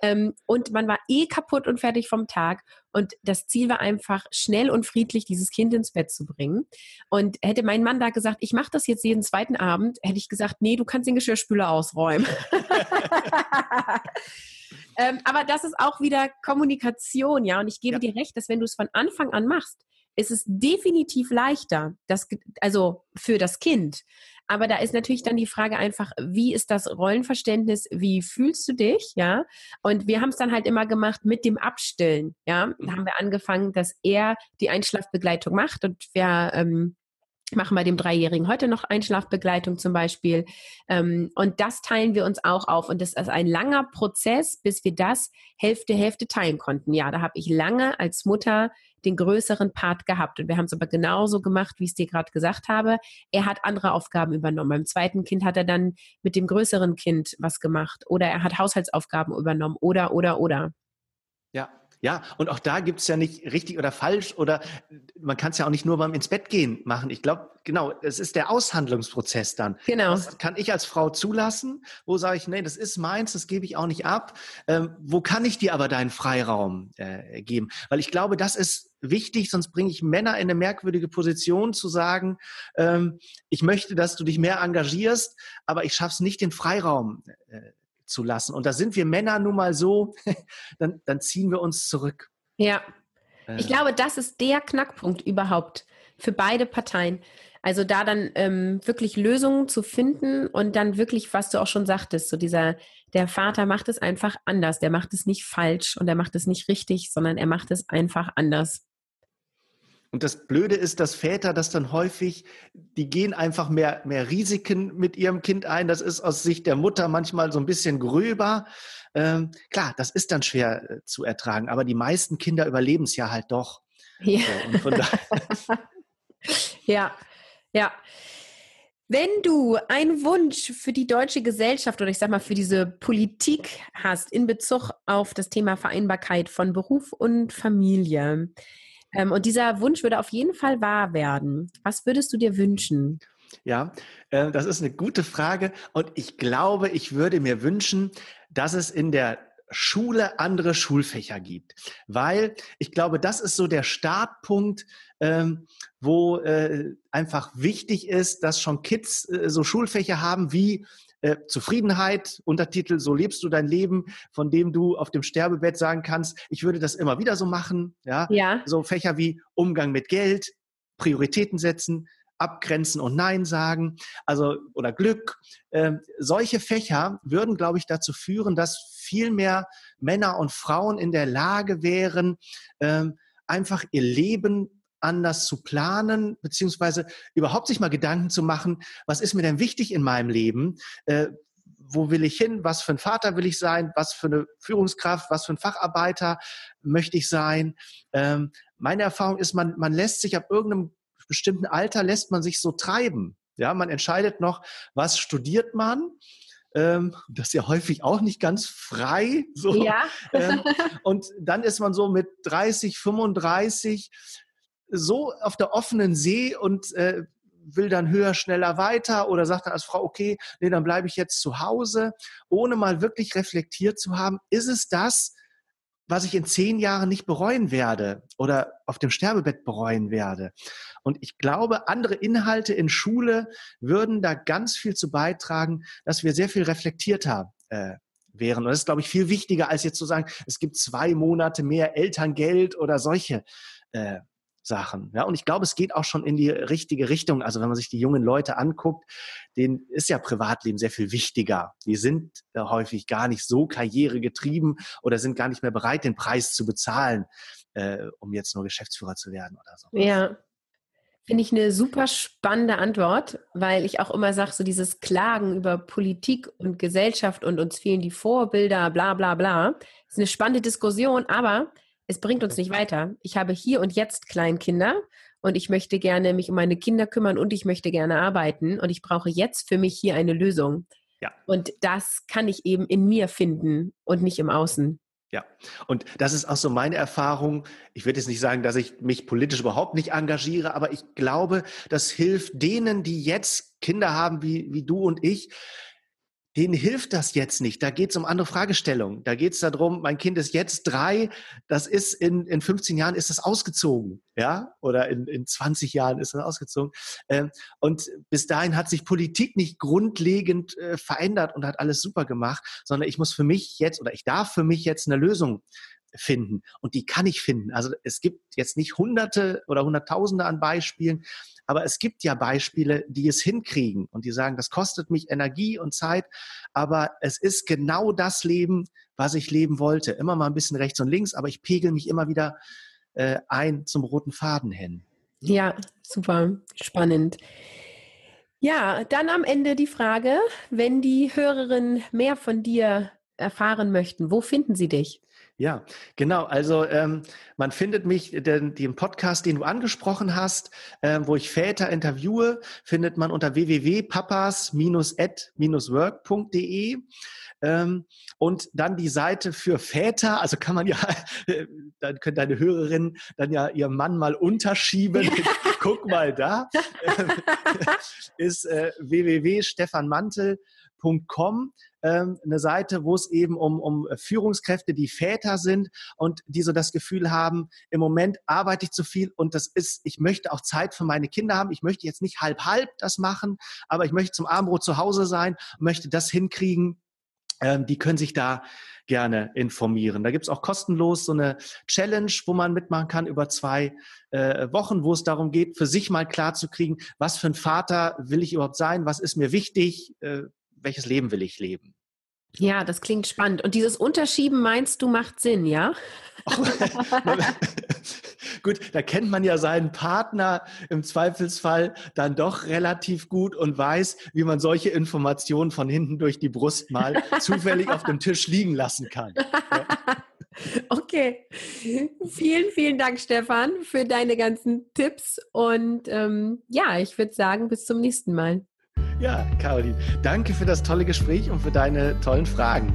ähm, und man war eh kaputt und fertig vom Tag. Und das Ziel war einfach, schnell und friedlich dieses Kind ins Bett zu bringen. Und hätte mein Mann da gesagt, ich mache das jetzt jeden zweiten Abend, hätte ich gesagt, nee, du kannst den Geschirrspüler ausräumen. (laughs) (laughs) ähm, aber das ist auch wieder Kommunikation, ja. Und ich gebe ja. dir recht, dass wenn du es von Anfang an machst, ist es definitiv leichter, das, also für das Kind. Aber da ist natürlich dann die Frage einfach, wie ist das Rollenverständnis? Wie fühlst du dich? Ja. Und wir haben es dann halt immer gemacht mit dem Abstillen. Ja. Da haben wir angefangen, dass er die Einschlafbegleitung macht und wir ähm, machen bei dem Dreijährigen heute noch Einschlafbegleitung zum Beispiel. Ähm, und das teilen wir uns auch auf. Und das ist ein langer Prozess, bis wir das Hälfte, Hälfte teilen konnten. Ja, da habe ich lange als Mutter den größeren Part gehabt. Und wir haben es aber genauso gemacht, wie ich es dir gerade gesagt habe. Er hat andere Aufgaben übernommen. Beim zweiten Kind hat er dann mit dem größeren Kind was gemacht. Oder er hat Haushaltsaufgaben übernommen. Oder, oder, oder. Ja, ja, und auch da gibt es ja nicht richtig oder falsch oder man kann es ja auch nicht nur beim ins Bett gehen machen. Ich glaube, genau, es ist der Aushandlungsprozess dann. Genau. Was kann ich als Frau zulassen? Wo sage ich, nee, das ist meins, das gebe ich auch nicht ab. Ähm, wo kann ich dir aber deinen Freiraum äh, geben? Weil ich glaube, das ist wichtig, sonst bringe ich Männer in eine merkwürdige Position zu sagen, ähm, ich möchte, dass du dich mehr engagierst, aber ich schaffe es nicht, den Freiraum äh, zu lassen. Und da sind wir Männer nun mal so, (laughs) dann, dann ziehen wir uns zurück. Ja. Ich äh. glaube, das ist der Knackpunkt überhaupt für beide Parteien. Also da dann ähm, wirklich Lösungen zu finden und dann wirklich, was du auch schon sagtest, so dieser, der Vater macht es einfach anders, der macht es nicht falsch und er macht es nicht richtig, sondern er macht es einfach anders. Und das Blöde ist, dass Väter das dann häufig, die gehen einfach mehr, mehr Risiken mit ihrem Kind ein. Das ist aus Sicht der Mutter manchmal so ein bisschen gröber. Ähm, klar, das ist dann schwer äh, zu ertragen, aber die meisten Kinder überleben es ja halt doch. Ja. So, (laughs) ja, ja. Wenn du einen Wunsch für die deutsche Gesellschaft oder ich sag mal für diese Politik hast in Bezug auf das Thema Vereinbarkeit von Beruf und Familie, ähm, und dieser Wunsch würde auf jeden Fall wahr werden. Was würdest du dir wünschen? Ja, äh, das ist eine gute Frage. Und ich glaube, ich würde mir wünschen, dass es in der Schule andere Schulfächer gibt. Weil ich glaube, das ist so der Startpunkt, ähm, wo äh, einfach wichtig ist, dass schon Kids äh, so Schulfächer haben wie äh, Zufriedenheit, Untertitel, so lebst du dein Leben, von dem du auf dem Sterbebett sagen kannst, ich würde das immer wieder so machen. Ja. ja. So Fächer wie Umgang mit Geld, Prioritäten setzen, abgrenzen und Nein sagen, also oder Glück. Ähm, solche Fächer würden, glaube ich, dazu führen, dass viel mehr Männer und Frauen in der Lage wären, ähm, einfach ihr Leben anders zu planen, beziehungsweise überhaupt sich mal Gedanken zu machen, was ist mir denn wichtig in meinem Leben? Äh, wo will ich hin? Was für ein Vater will ich sein? Was für eine Führungskraft? Was für ein Facharbeiter möchte ich sein? Ähm, meine Erfahrung ist, man, man lässt sich ab irgendeinem bestimmten Alter, lässt man sich so treiben. Ja, man entscheidet noch, was studiert man? Ähm, das ist ja häufig auch nicht ganz frei. So. Ja. ähm, (laughs) und dann ist man so mit 30, 35 so auf der offenen See und äh, will dann höher, schneller weiter oder sagt dann als Frau, okay, nee, dann bleibe ich jetzt zu Hause, ohne mal wirklich reflektiert zu haben, ist es das, was ich in zehn Jahren nicht bereuen werde oder auf dem Sterbebett bereuen werde. Und ich glaube, andere Inhalte in Schule würden da ganz viel zu beitragen, dass wir sehr viel reflektierter äh, wären. Und das ist, glaube ich, viel wichtiger, als jetzt zu sagen, es gibt zwei Monate mehr Elterngeld oder solche äh, Sachen. Ja, und ich glaube, es geht auch schon in die richtige Richtung. Also wenn man sich die jungen Leute anguckt, denen ist ja Privatleben sehr viel wichtiger. Die sind äh, häufig gar nicht so karrieregetrieben oder sind gar nicht mehr bereit, den Preis zu bezahlen, äh, um jetzt nur Geschäftsführer zu werden oder so. Ja. Finde ich eine super spannende Antwort, weil ich auch immer sage, so dieses Klagen über Politik und Gesellschaft und uns fehlen die Vorbilder, bla bla bla, ist eine spannende Diskussion, aber es bringt uns nicht weiter. Ich habe hier und jetzt Kleinkinder und ich möchte gerne mich um meine Kinder kümmern und ich möchte gerne arbeiten und ich brauche jetzt für mich hier eine Lösung. Ja. Und das kann ich eben in mir finden und nicht im Außen. Ja, und das ist auch so meine Erfahrung. Ich würde jetzt nicht sagen, dass ich mich politisch überhaupt nicht engagiere, aber ich glaube, das hilft denen, die jetzt Kinder haben wie, wie du und ich, denen hilft das jetzt nicht. Da geht es um andere Fragestellungen. Da geht es darum, mein Kind ist jetzt drei, das ist in, in 15 Jahren ist das ausgezogen, ja, oder in, in 20 Jahren ist das ausgezogen. Ähm, und bis dahin hat sich Politik nicht grundlegend äh, verändert und hat alles super gemacht, sondern ich muss für mich jetzt oder ich darf für mich jetzt eine Lösung finden. Und die kann ich finden. Also es gibt jetzt nicht Hunderte oder Hunderttausende an Beispielen, aber es gibt ja Beispiele, die es hinkriegen und die sagen, das kostet mich Energie und Zeit, aber es ist genau das Leben, was ich leben wollte. Immer mal ein bisschen rechts und links, aber ich pegel mich immer wieder äh, ein zum roten Faden hin. Ja, super spannend. Ja, dann am Ende die Frage, wenn die Hörerinnen mehr von dir erfahren möchten, wo finden sie dich? Ja, genau. Also ähm, man findet mich, den, den Podcast, den du angesprochen hast, äh, wo ich Väter interviewe, findet man unter www.papas-at-work.de. Ähm, und dann die Seite für Väter, also kann man ja, (laughs) dann können deine Hörerinnen dann ja ihrem Mann mal unterschieben. (laughs) Guck mal da. (laughs) ist äh, www.stefanmantel.com ähm, eine Seite, wo es eben um, um Führungskräfte, die Väter sind und die so das Gefühl haben, im Moment arbeite ich zu viel und das ist, ich möchte auch Zeit für meine Kinder haben. Ich möchte jetzt nicht halb halb das machen, aber ich möchte zum Abendbrot zu Hause sein, möchte das hinkriegen. Ähm, die können sich da gerne informieren. Da gibt's auch kostenlos so eine Challenge, wo man mitmachen kann über zwei äh, Wochen, wo es darum geht, für sich mal klar zu kriegen, was für ein Vater will ich überhaupt sein, was ist mir wichtig, äh, welches Leben will ich leben? Ja, das klingt spannend. Und dieses Unterschieben meinst du macht Sinn, ja? (laughs) gut, da kennt man ja seinen Partner im Zweifelsfall dann doch relativ gut und weiß, wie man solche Informationen von hinten durch die Brust mal zufällig auf dem Tisch liegen lassen kann. (laughs) Okay. Vielen, vielen Dank, Stefan, für deine ganzen Tipps. Und ähm, ja, ich würde sagen, bis zum nächsten Mal. Ja, Caroline, danke für das tolle Gespräch und für deine tollen Fragen.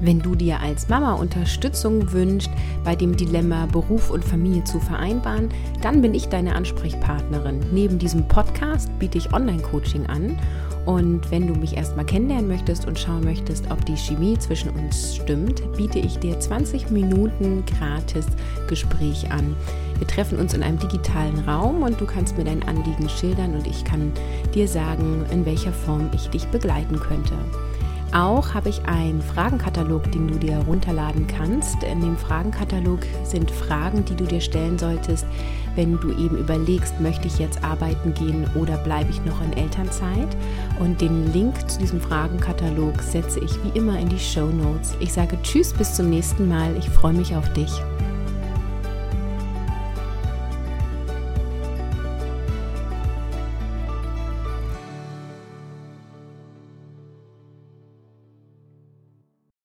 Wenn du dir als Mama Unterstützung wünschst, bei dem Dilemma Beruf und Familie zu vereinbaren, dann bin ich deine Ansprechpartnerin. Neben diesem Podcast biete ich Online-Coaching an. Und wenn du mich erstmal kennenlernen möchtest und schauen möchtest, ob die Chemie zwischen uns stimmt, biete ich dir 20 Minuten gratis Gespräch an. Wir treffen uns in einem digitalen Raum und du kannst mir dein Anliegen schildern und ich kann dir sagen, in welcher Form ich dich begleiten könnte. Auch habe ich einen Fragenkatalog, den du dir runterladen kannst. In dem Fragenkatalog sind Fragen, die du dir stellen solltest, wenn du eben überlegst, möchte ich jetzt arbeiten gehen oder bleibe ich noch in Elternzeit. Und den Link zu diesem Fragenkatalog setze ich wie immer in die Show Notes. Ich sage Tschüss, bis zum nächsten Mal. Ich freue mich auf dich.